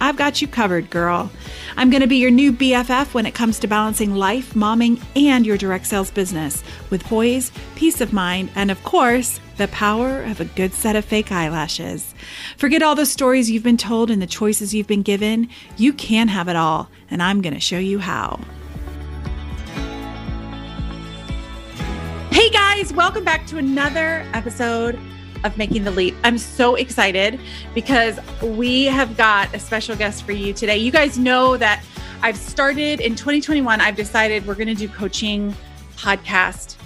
I've got you covered, girl. I'm going to be your new BFF when it comes to balancing life, momming, and your direct sales business with poise, peace of mind, and of course, the power of a good set of fake eyelashes. Forget all the stories you've been told and the choices you've been given. You can have it all, and I'm going to show you how. Hey guys, welcome back to another episode of Making the Leap. I'm so excited because we have got a special guest for you today. You guys know that I've started in 2021, I've decided we're going to do coaching podcast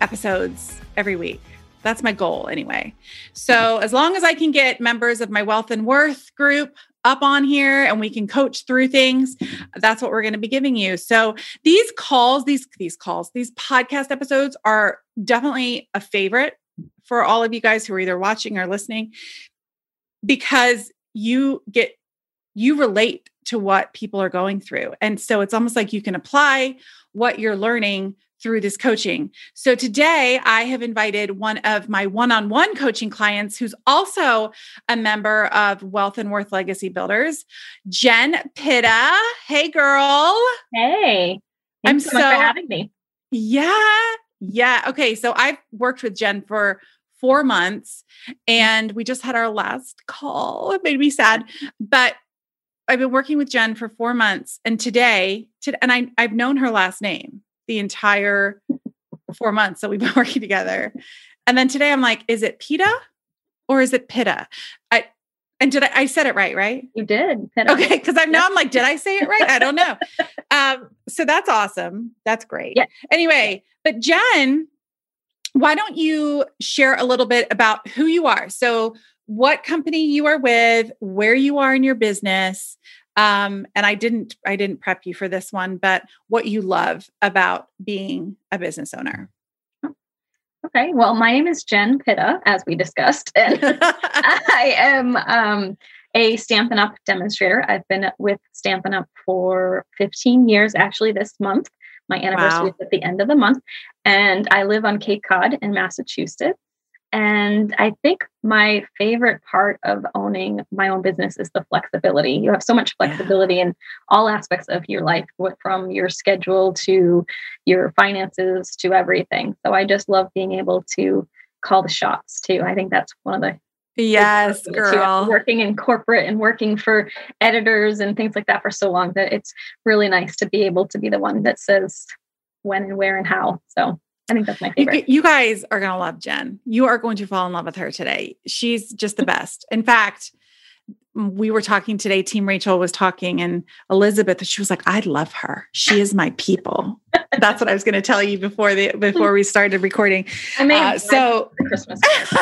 episodes every week. That's my goal anyway. So, as long as I can get members of my Wealth and Worth group up on here and we can coach through things that's what we're going to be giving you so these calls these these calls these podcast episodes are definitely a favorite for all of you guys who are either watching or listening because you get you relate to what people are going through and so it's almost like you can apply what you're learning through this coaching. So today I have invited one of my one-on-one coaching clients who's also a member of Wealth and Worth Legacy Builders, Jen Pitta. Hey girl. Hey. I'm so, so much for having me. Yeah. Yeah. Okay. So I've worked with Jen for four months and we just had our last call. It made me sad. But I've been working with Jen for four months and today, to, and I, I've known her last name the entire four months that we've been working together. And then today I'm like, is it Pita or is it Pitta? I and did I, I said it right, right? You did. Pitta. Okay, because I'm now I'm like, did I say it right? I don't know. um, so that's awesome. That's great. Yeah. Anyway, but Jen, why don't you share a little bit about who you are? So what company you are with, where you are in your business, um, and I didn't I didn't prep you for this one, but what you love about being a business owner. Okay, well, my name is Jen Pitta, as we discussed, and I am um, a Stampin' Up demonstrator. I've been with Stampin' Up for 15 years, actually, this month. My anniversary wow. is at the end of the month, and I live on Cape Cod in Massachusetts. And I think my favorite part of owning my own business is the flexibility. You have so much flexibility yeah. in all aspects of your life, from your schedule to your finances to everything. So I just love being able to call the shots too. I think that's one of the Yes, girl. Working in corporate and working for editors and things like that for so long that it's really nice to be able to be the one that says when and where and how. So I think that's my favorite. You, guys are going to love Jen. You are going to fall in love with her today. She's just the best. In fact, we were talking today, Team Rachel was talking, and Elizabeth, she was like, I love her. She is my people. That's what I was going to tell you before the before we started recording. I mean, uh, so Christmas.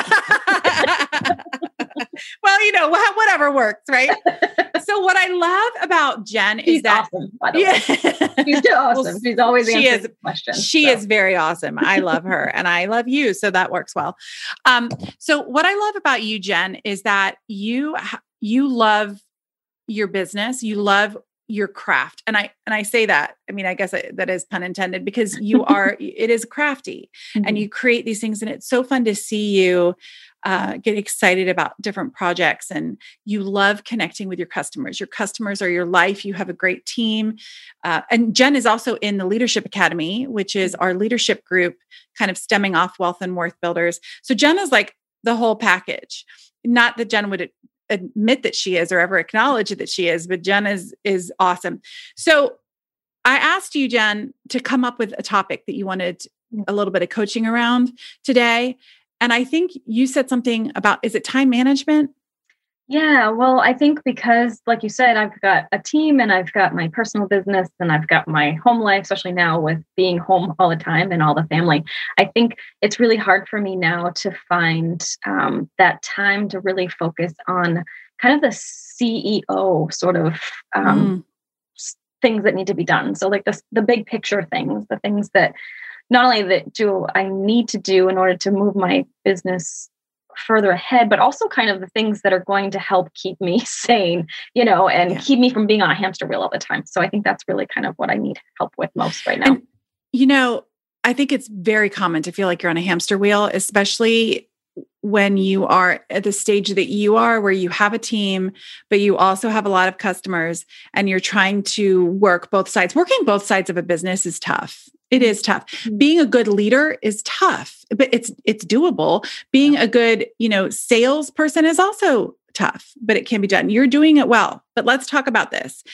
well, you know, whatever works, right? so what I love about Jen She's is that awesome, by the yeah. way. She's awesome. Well, She's always she is, questions. She so. is very awesome. I love her and I love you. So that works well. Um, so what I love about you, Jen, is that you you love your business. You love your craft and i and i say that i mean i guess that is pun intended because you are it is crafty mm-hmm. and you create these things and it's so fun to see you uh, get excited about different projects and you love connecting with your customers your customers are your life you have a great team uh, and jen is also in the leadership academy which is mm-hmm. our leadership group kind of stemming off wealth and worth builders so jen is like the whole package not that jen would admit that she is or ever acknowledge that she is but jen is is awesome. So i asked you jen to come up with a topic that you wanted a little bit of coaching around today. And i think you said something about is it time management yeah, well, I think because, like you said, I've got a team and I've got my personal business and I've got my home life, especially now with being home all the time and all the family. I think it's really hard for me now to find um, that time to really focus on kind of the CEO sort of um, mm. things that need to be done. So like the the big picture things, the things that not only that do I need to do in order to move my business further ahead, but also kind of the things that are going to help keep me sane, you know, and yeah. keep me from being on a hamster wheel all the time. So I think that's really kind of what I need help with most right now. And, you know, I think it's very common to feel like you're on a hamster wheel, especially when you are at the stage that you are, where you have a team, but you also have a lot of customers and you're trying to work both sides. Working both sides of a business is tough. It is tough. Mm-hmm. Being a good leader is tough, but it's it's doable. Being a good, you know, salesperson is also tough, but it can be done. You're doing it well. But let's talk about this.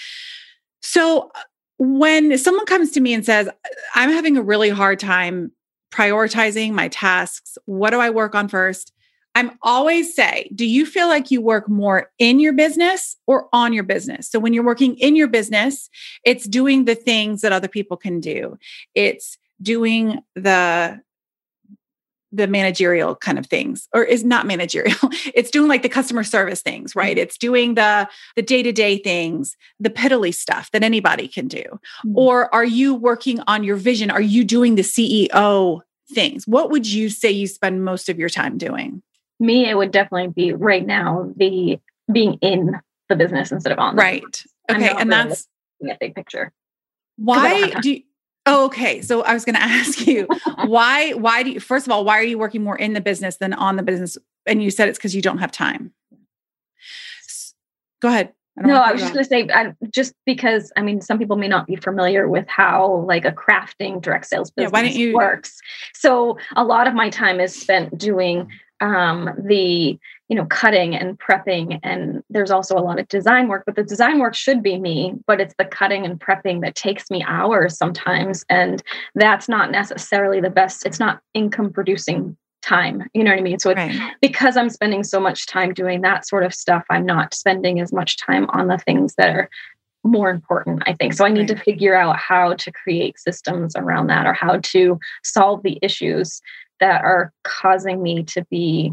So when someone comes to me and says, I'm having a really hard time prioritizing my tasks, what do I work on first? I'm always say, do you feel like you work more in your business or on your business? So when you're working in your business, it's doing the things that other people can do. It's doing the the managerial kind of things or is not managerial it's doing like the customer service things right mm-hmm. it's doing the the day-to-day things the piddly stuff that anybody can do mm-hmm. or are you working on your vision are you doing the ceo things what would you say you spend most of your time doing me, it would definitely be right now the being in the business instead of on. right. Okay. And really that's a big picture. Why do you? Oh, okay. So I was going to ask you why, why do you, first of all, why are you working more in the business than on the business? And you said it's because you don't have time. Go ahead. I no, I was just going to say, I, just because I mean, some people may not be familiar with how like a crafting direct sales business yeah, why don't you, works. So a lot of my time is spent doing um, the you know cutting and prepping and there's also a lot of design work but the design work should be me but it's the cutting and prepping that takes me hours sometimes and that's not necessarily the best it's not income producing time you know what i mean so right. because i'm spending so much time doing that sort of stuff i'm not spending as much time on the things that are more important i think so i need right. to figure out how to create systems around that or how to solve the issues that are causing me to be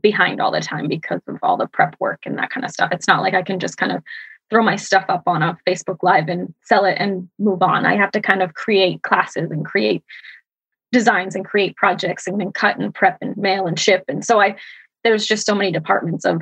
behind all the time because of all the prep work and that kind of stuff. It's not like I can just kind of throw my stuff up on a Facebook Live and sell it and move on. I have to kind of create classes and create designs and create projects and then cut and prep and mail and ship. And so I there's just so many departments of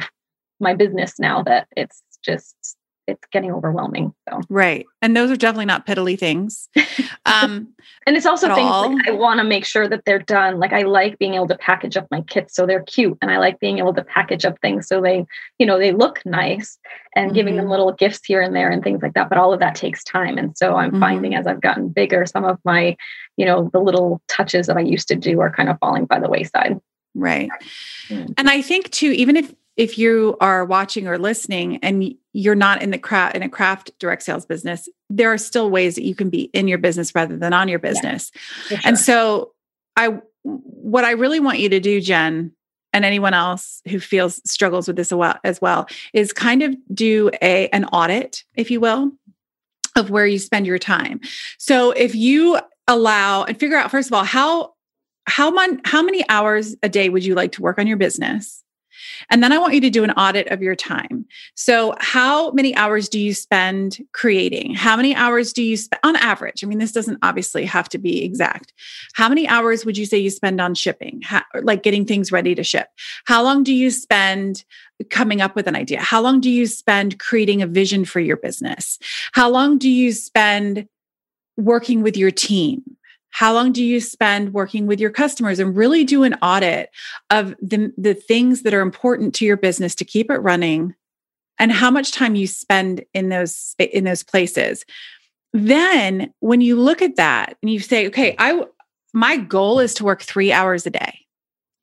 my business now that it's just it's getting overwhelming. So right, and those are definitely not piddly things. Um, and it's also things like I want to make sure that they're done. Like I like being able to package up my kits so they're cute, and I like being able to package up things so they, you know, they look nice, and mm-hmm. giving them mm-hmm. little gifts here and there and things like that. But all of that takes time, and so I'm mm-hmm. finding as I've gotten bigger, some of my, you know, the little touches that I used to do are kind of falling by the wayside. Right. Mm-hmm. And I think too, even if if you are watching or listening and you're not in the craft in a craft direct sales business there are still ways that you can be in your business rather than on your business. yeah, sure. and so i what i really want you to do jen and anyone else who feels struggles with this as well is kind of do a an audit if you will of where you spend your time. So if you allow and figure out first of all how how mon- how many hours a day would you like to work on your business and then I want you to do an audit of your time. So, how many hours do you spend creating? How many hours do you spend on average? I mean, this doesn't obviously have to be exact. How many hours would you say you spend on shipping, how, like getting things ready to ship? How long do you spend coming up with an idea? How long do you spend creating a vision for your business? How long do you spend working with your team? How long do you spend working with your customers and really do an audit of the, the things that are important to your business to keep it running? And how much time you spend in those in those places? Then when you look at that and you say okay i my goal is to work 3 hours a day.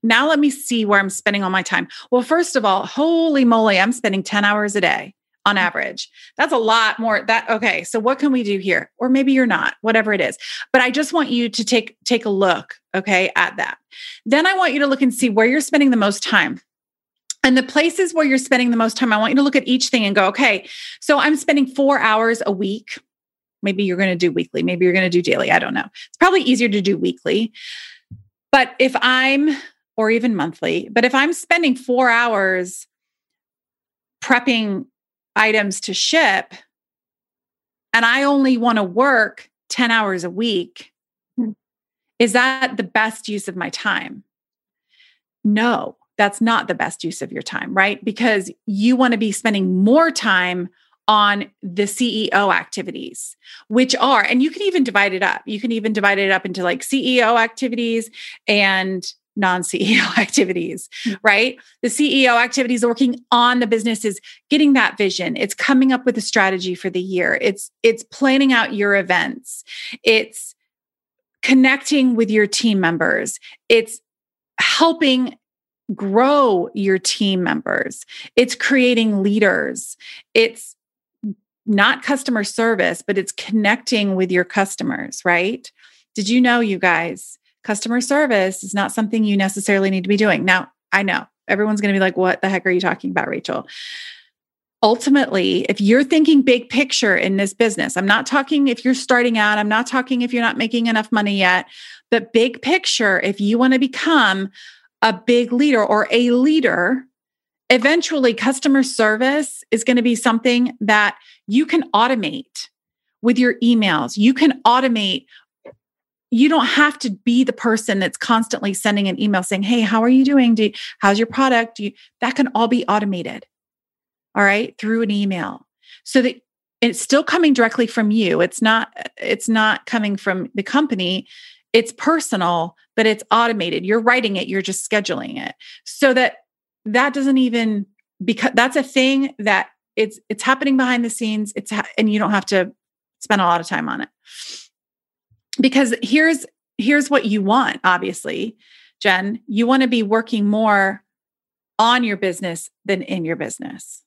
Now let me see where i'm spending all my time. Well first of all holy moly i'm spending 10 hours a day on average. That's a lot more that okay, so what can we do here? Or maybe you're not, whatever it is. But I just want you to take take a look, okay, at that. Then I want you to look and see where you're spending the most time. And the places where you're spending the most time, I want you to look at each thing and go, okay, so I'm spending 4 hours a week. Maybe you're going to do weekly, maybe you're going to do daily, I don't know. It's probably easier to do weekly. But if I'm or even monthly, but if I'm spending 4 hours prepping items to ship and I only want to work 10 hours a week, mm-hmm. is that the best use of my time? No, that's not the best use of your time, right? Because you want to be spending more time on the CEO activities, which are, and you can even divide it up. You can even divide it up into like CEO activities and non CEO activities, mm. right? The CEO activities working on the business is getting that vision. It's coming up with a strategy for the year. It's it's planning out your events. It's connecting with your team members. It's helping grow your team members. It's creating leaders. It's not customer service, but it's connecting with your customers, right? Did you know, you guys, customer service is not something you necessarily need to be doing? Now, I know everyone's going to be like, what the heck are you talking about, Rachel? Ultimately, if you're thinking big picture in this business, I'm not talking if you're starting out, I'm not talking if you're not making enough money yet, but big picture, if you want to become a big leader or a leader, eventually customer service is going to be something that you can automate with your emails. You can automate. You don't have to be the person that's constantly sending an email saying, Hey, how are you doing? Do you, how's your product? You, that can all be automated. All right. Through an email. So that it's still coming directly from you. It's not, it's not coming from the company. It's personal, but it's automated. You're writing it, you're just scheduling it. So that that doesn't even because that's a thing that it's it's happening behind the scenes it's ha- and you don't have to spend a lot of time on it because here's here's what you want obviously jen. You want to be working more on your business than in your business.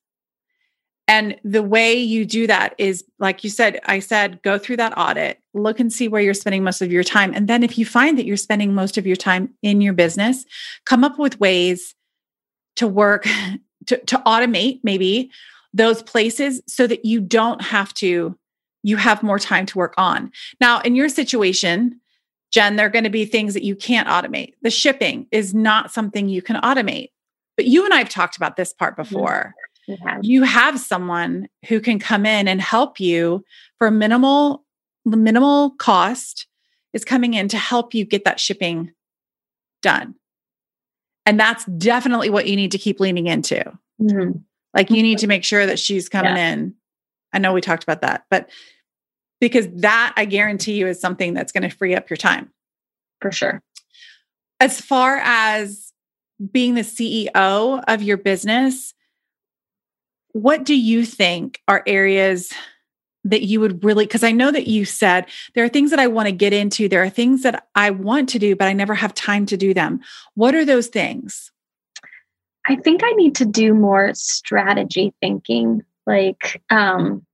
And the way you do that is like you said i said go through that audit look and see where you're spending most of your time. And then if you find that you're spending most of your time in your business come up with ways to work to, to automate maybe those places so that you don't have to you have more time to work on now in your situation jen there are going to be things that you can't automate the shipping is not something you can automate but you and i've talked about this part before yeah. you have someone who can come in and help you for minimal minimal cost is coming in to help you get that shipping done and that's definitely what you need to keep leaning into. Mm-hmm. Like you need to make sure that she's coming yeah. in. I know we talked about that, but because that I guarantee you is something that's going to free up your time. For sure. As far as being the CEO of your business, what do you think are areas that you would really because I know that you said there are things that I want to get into, there are things that I want to do but I never have time to do them. What are those things? I think I need to do more strategy thinking. Like um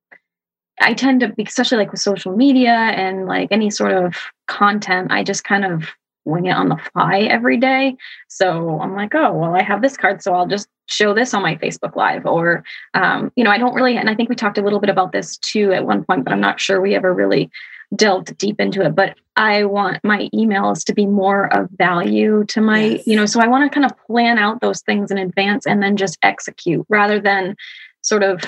I tend to especially like with social media and like any sort of content, I just kind of wing it on the fly every day. So I'm like, oh, well, I have this card, so I'll just show this on my Facebook Live. Or, um, you know, I don't really, and I think we talked a little bit about this too at one point, but I'm not sure we ever really delved deep into it. But I want my emails to be more of value to my, yes. you know, so I want to kind of plan out those things in advance and then just execute rather than sort of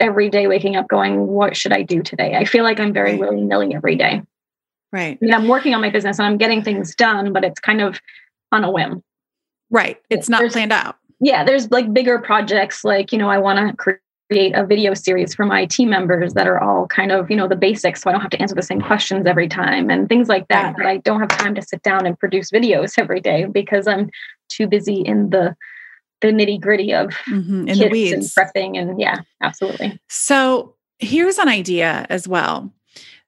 every day waking up going, what should I do today? I feel like I'm very willy nilly every day. Right. I mean, I'm working on my business and I'm getting things done, but it's kind of on a whim. Right. It's not there's, planned out. Yeah. There's like bigger projects, like, you know, I want to create a video series for my team members that are all kind of, you know, the basics. So I don't have to answer the same questions every time and things like that. Right. But I don't have time to sit down and produce videos every day because I'm too busy in the the nitty gritty of mm-hmm, in the weeds and prepping and yeah, absolutely. So here's an idea as well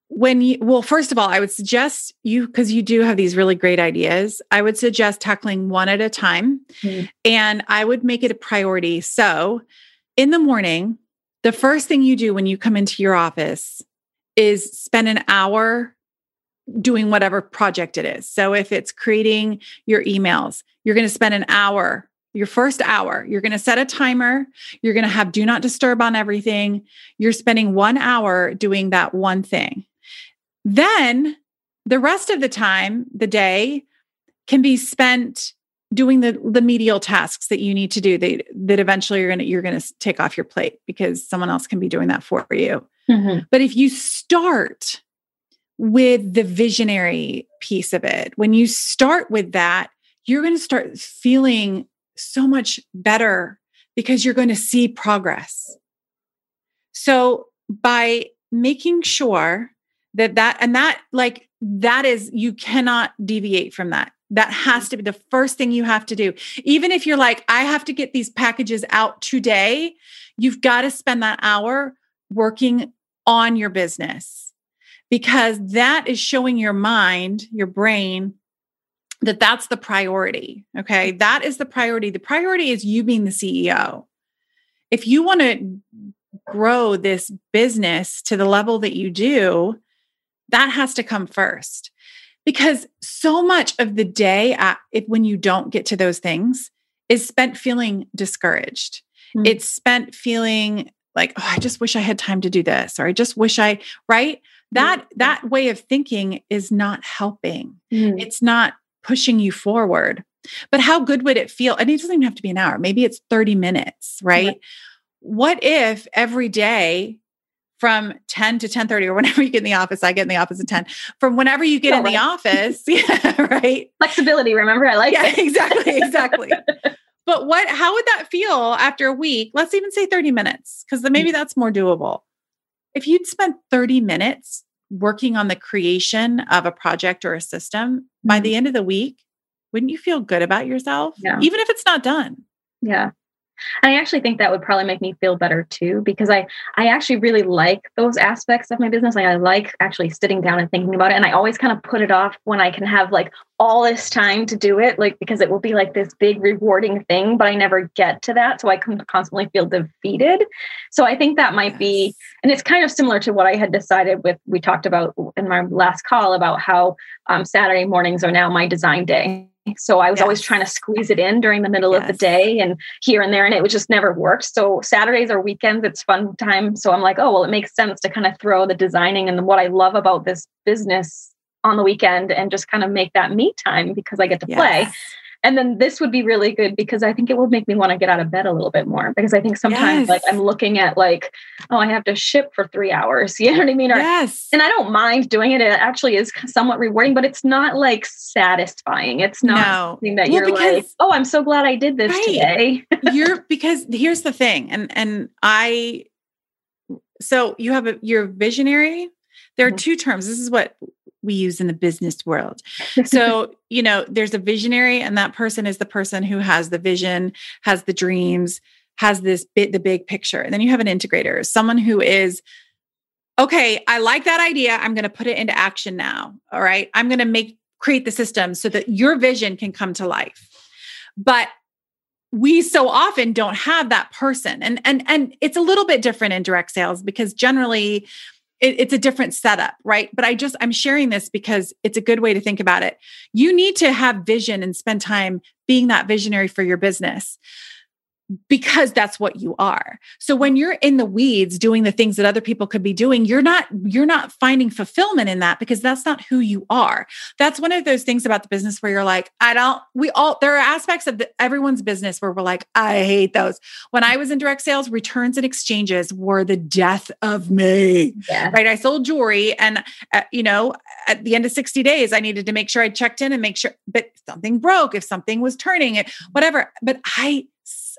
when you well first of all i would suggest you because you do have these really great ideas i would suggest tackling one at a time mm-hmm. and i would make it a priority so in the morning the first thing you do when you come into your office is spend an hour doing whatever project it is so if it's creating your emails you're going to spend an hour your first hour, you're going to set a timer. You're going to have do not disturb on everything. You're spending one hour doing that one thing. Then the rest of the time, the day can be spent doing the the medial tasks that you need to do that that eventually you're gonna you're gonna take off your plate because someone else can be doing that for you. Mm-hmm. But if you start with the visionary piece of it, when you start with that, you're going to start feeling so much better because you're going to see progress. So by making sure that that and that like that is you cannot deviate from that that has to be the first thing you have to do. Even if you're like, I have to get these packages out today, you've got to spend that hour working on your business because that is showing your mind, your brain, that that's the priority. Okay. That is the priority. The priority is you being the CEO. If you want to grow this business to the level that you do, that has to come first because so much of the day at, if, when you don't get to those things is spent feeling discouraged mm-hmm. it's spent feeling like oh i just wish i had time to do this or i just wish i right that mm-hmm. that way of thinking is not helping mm-hmm. it's not pushing you forward. But how good would it feel? And it doesn't even have to be an hour. Maybe it's 30 minutes right? What if every day from 10 to 10 30 or whenever you get in the office i get in the office at 10 from whenever you get in right. the office yeah right? Flexibility remember? I like it. yeah exactly exactly. But what how would that feel after a week? Let's even say 30 minutes because maybe mm. that's more doable. If you'd spent 30 minutes working on the creation of a project or a system mm-hmm. by the end of the week wouldn't you feel good about yourself yeah. even if it's not done yeah I actually think that would probably make me feel better too, because I I actually really like those aspects of my business. Like I like actually sitting down and thinking about it. And I always kind of put it off when I can have like all this time to do it, like because it will be like this big rewarding thing, but I never get to that. So I can constantly feel defeated. So I think that might yes. be, and it's kind of similar to what I had decided with we talked about in my last call about how um, Saturday mornings are now my design day so I was yes. always trying to squeeze it in during the middle yes. of the day and here and there, and it would just never work. So Saturdays or weekends, it's fun time. So I'm like, oh, well, it makes sense to kind of throw the designing and what I love about this business on the weekend and just kind of make that me time because I get to yes. play. And then this would be really good because I think it will make me want to get out of bed a little bit more because I think sometimes yes. like I'm looking at like, oh, I have to ship for three hours. You know what I mean? Or, yes. And I don't mind doing it. It actually is somewhat rewarding, but it's not like satisfying. It's not no. something that well, you're because, like, oh, I'm so glad I did this right. today. you're because here's the thing. And and I so you have a you're visionary. There are mm-hmm. two terms. This is what we use in the business world. So, you know, there's a visionary, and that person is the person who has the vision, has the dreams, has this bit, the big picture. And then you have an integrator, someone who is, okay, I like that idea. I'm going to put it into action now. All right. I'm going to make, create the system so that your vision can come to life. But we so often don't have that person and and and it's a little bit different in direct sales because generally it, it's a different setup, right? But I just, I'm sharing this because it's a good way to think about it. You need to have vision and spend time being that visionary for your business because that's what you are. So when you're in the weeds doing the things that other people could be doing, you're not you're not finding fulfillment in that because that's not who you are. That's one of those things about the business where you're like, I don't we all there are aspects of the, everyone's business where we're like, I hate those. When I was in direct sales, returns and exchanges were the death of me. Yeah. Right? I sold jewelry and uh, you know, at the end of 60 days I needed to make sure I checked in and make sure but something broke, if something was turning it, whatever. But I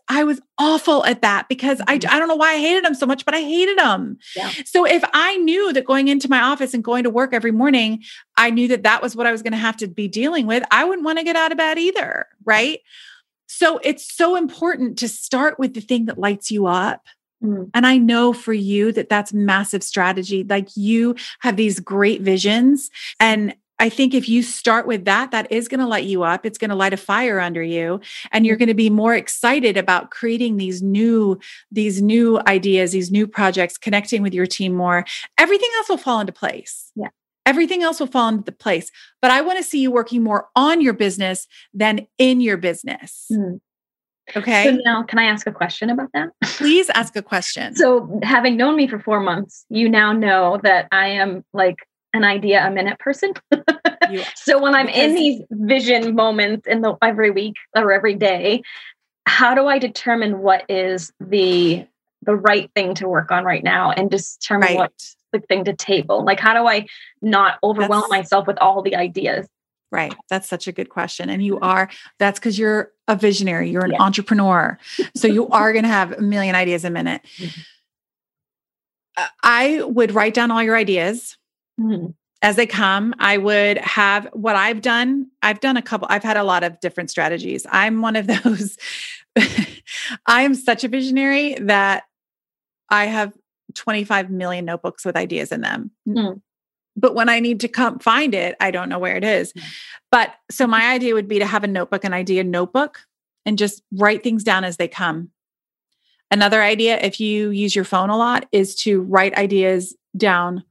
I was awful at that because I, mm-hmm. I don't know why I hated them so much, but I hated them. Yeah. So if I knew that going into my office and going to work every morning, I knew that that was what I was going to have to be dealing with, I wouldn't want to get out of bed either. Right. So it's so important to start with the thing that lights you up. Mm. And I know for you that that's massive strategy. Like you have these great visions and I think if you start with that, that is going to light you up. It's going to light a fire under you and you're mm-hmm. going to be more excited about creating these new these new ideas, these new projects, connecting with your team more. Everything else will fall into place. Yeah. Everything else will fall into the place. But I want to see you working more on your business than in your business. Mm. Okay. So now, can I ask a question about that? Please ask a question. So, having known me for four months, you now know that I am like an idea a minute person. so when I'm in these vision moments in the every week or every day, how do I determine what is the the right thing to work on right now and determine right. what's the thing to table? Like how do I not overwhelm that's, myself with all the ideas? Right. That's such a good question. And you are, that's because you're a visionary, you're an yeah. entrepreneur. So you are going to have a million ideas a minute. Mm-hmm. I would write down all your ideas. Mm-hmm as they come, I would have what I've done. I've done a couple, I've had a lot of different strategies. I'm one of those, I am such a visionary that I have 25 million notebooks with ideas in them. Mm. But when I need to come find it, I don't know where it is. Mm. But so my idea would be to have a notebook, an idea notebook, and just write things down as they come. Another idea, if you use your phone a lot, is to write ideas down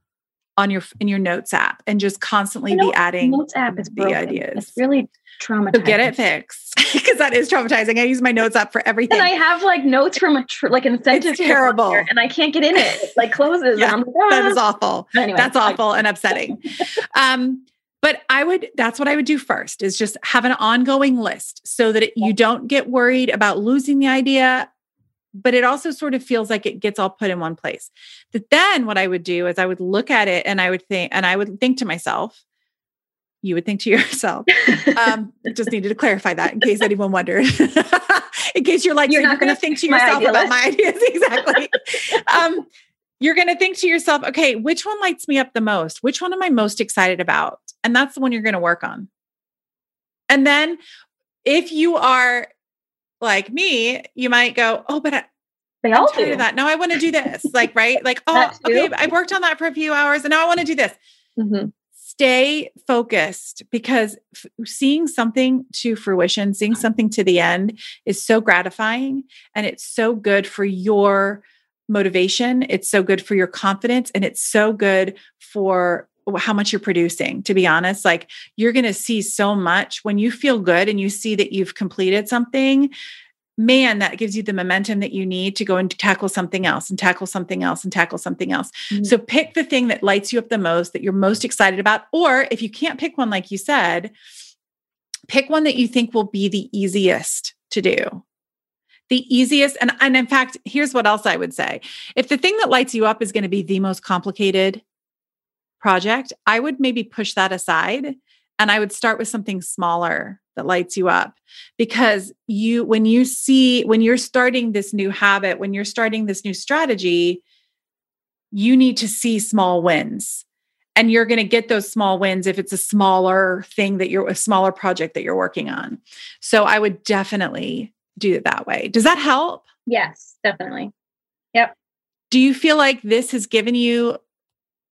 on your in your notes app and just constantly be adding notes app is the ideas. It's really traumatizing. So get it fixed because that is traumatizing. I use my notes app for everything. And I have like notes from a tr- like incentive. It's terrible, and I can't get in it. it like closes. yeah, like, ah. That is awful. Anyway, that's awful and upsetting. um, but I would. That's what I would do first. Is just have an ongoing list so that it, you don't get worried about losing the idea but it also sort of feels like it gets all put in one place. But then what I would do is I would look at it and I would think, and I would think to myself, you would think to yourself. Um, just needed to clarify that in case anyone wondered. in case you're like, you're not going to think to yourself about my ideas. exactly. um, you're going to think to yourself, okay, which one lights me up the most? Which one am I most excited about? And that's the one you're going to work on. And then if you are like me, you might go, oh, but I, they all do that. No, I want to do this. like, right? Like, oh, okay, I worked on that for a few hours and now I want to do this. Mm-hmm. Stay focused because f- seeing something to fruition, seeing something to the end is so gratifying and it's so good for your motivation. It's so good for your confidence and it's so good for how much you're producing to be honest like you're going to see so much. When you feel good and you see that you've completed something man that gives you the momentum that you need to go and tackle something else and tackle something else and tackle something else. Mm-hmm. so pick the thing that lights you up the most that you're most excited about or if you can't pick one like you said pick one that you think will be the easiest to do. The easiest and, and in fact here's what else i would say. If the thing that lights you up is going to be the most complicated project, I would maybe push that aside and I would start with something smaller that lights you up because you when you see when you're starting this new habit, when you're starting this new strategy, you need to see small wins. And you're going to get those small wins if it's a smaller thing that you're a smaller project that you're working on. So I would definitely do it that way. Does that help? Yes, definitely. Yep. Do you feel like this has given you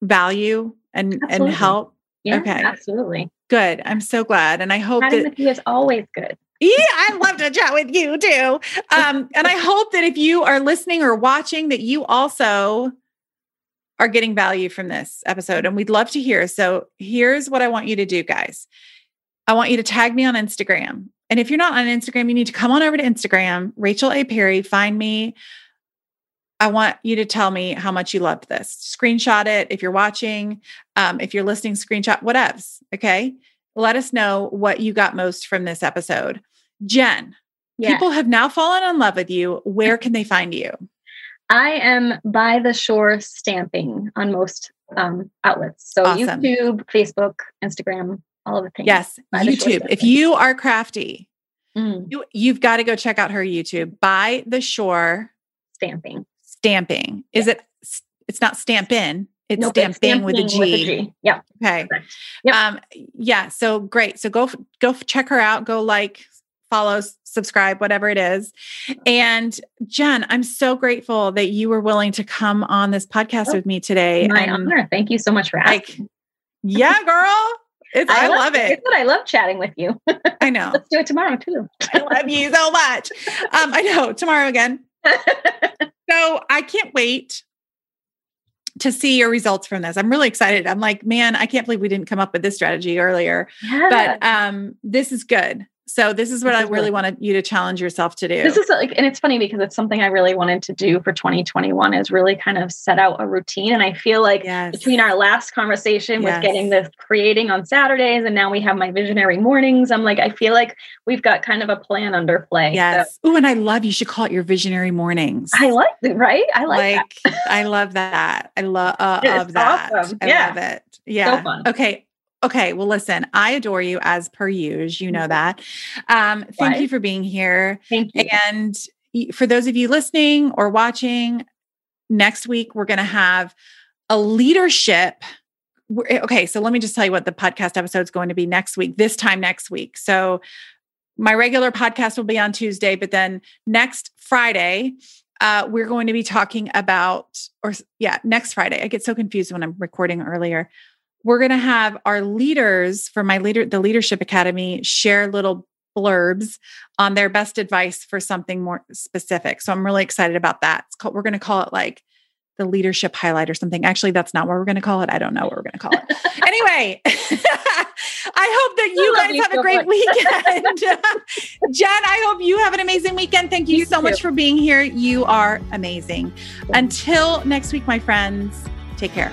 value and absolutely. and help? Yeah, okay. Absolutely. Good. I'm so glad. And I hope Chatting that with you is always good. Yeah, I love to chat with you too. Um, and I hope that if you are listening or watching, that you also are getting value from this episode. And we'd love to hear. So here's what I want you to do, guys. I want you to tag me on Instagram. And if you're not on Instagram, you need to come on over to Instagram, Rachel A. Perry, find me. I want you to tell me how much you loved this. Screenshot it if you're watching, um, if you're listening, screenshot whatevs. Okay. Let us know what you got most from this episode. Jen, yes. people have now fallen in love with you. Where can they find you? I am by the shore stamping on most um, outlets. So awesome. YouTube, Facebook, Instagram, all of the things. Yes, YouTube. If you are crafty, mm. you, you've got to go check out her YouTube. By the shore stamping stamping. Is it? It's not stamp in. It's nope, stamping, stamping with, a with a G. Yeah. Okay. Yep. Um, yeah. So great. So go go check her out. Go like, follow, subscribe, whatever it is. And Jen, I'm so grateful that you were willing to come on this podcast oh, with me today. My and, honor. Thank you so much for asking. Like, yeah, girl. It's, I, I love, love it. I love chatting with you. I know. Let's do it tomorrow too. I love you so much. Um, I know. Tomorrow again. so I can't wait to see your results from this. I'm really excited. I'm like, man, I can't believe we didn't come up with this strategy earlier. Yeah. But um, this is good. So this is what this I is really wanted you to challenge yourself to do. This is like, and it's funny because it's something I really wanted to do for 2021 is really kind of set out a routine. And I feel like yes. between our last conversation yes. with getting this creating on Saturdays and now we have my visionary mornings, I'm like, I feel like we've got kind of a plan under play. Yes. So. Oh, and I love you should call it your visionary mornings. I like it, right? I like, like I love that. I love uh, of that. Awesome. I yeah. love it. Yeah. So okay. Okay, well, listen, I adore you as per usual. You know mm-hmm. that. Um, thank right. you for being here. Thank you. And for those of you listening or watching, next week we're going to have a leadership. Eh, okay, so let me just tell you what the podcast episode is going to be next week, this time next week. So my regular podcast will be on Tuesday, but then next Friday, uh, we're going to be talking about, or yeah, next Friday. I get so confused when I'm recording earlier we're going to have our leaders for my leader the leadership academy share little blurbs on their best advice for something more specific. So i'm really excited about that. Called, we're going to call it like the leadership highlight or something. Actually that's not what we're going to call it. I don't know what we're going to call it. Anyway i hope that you guys you have so a great much. weekend. Jen i hope you have an amazing weekend. Thank you, you so too. much for being here. You are amazing. Until next week my friends take care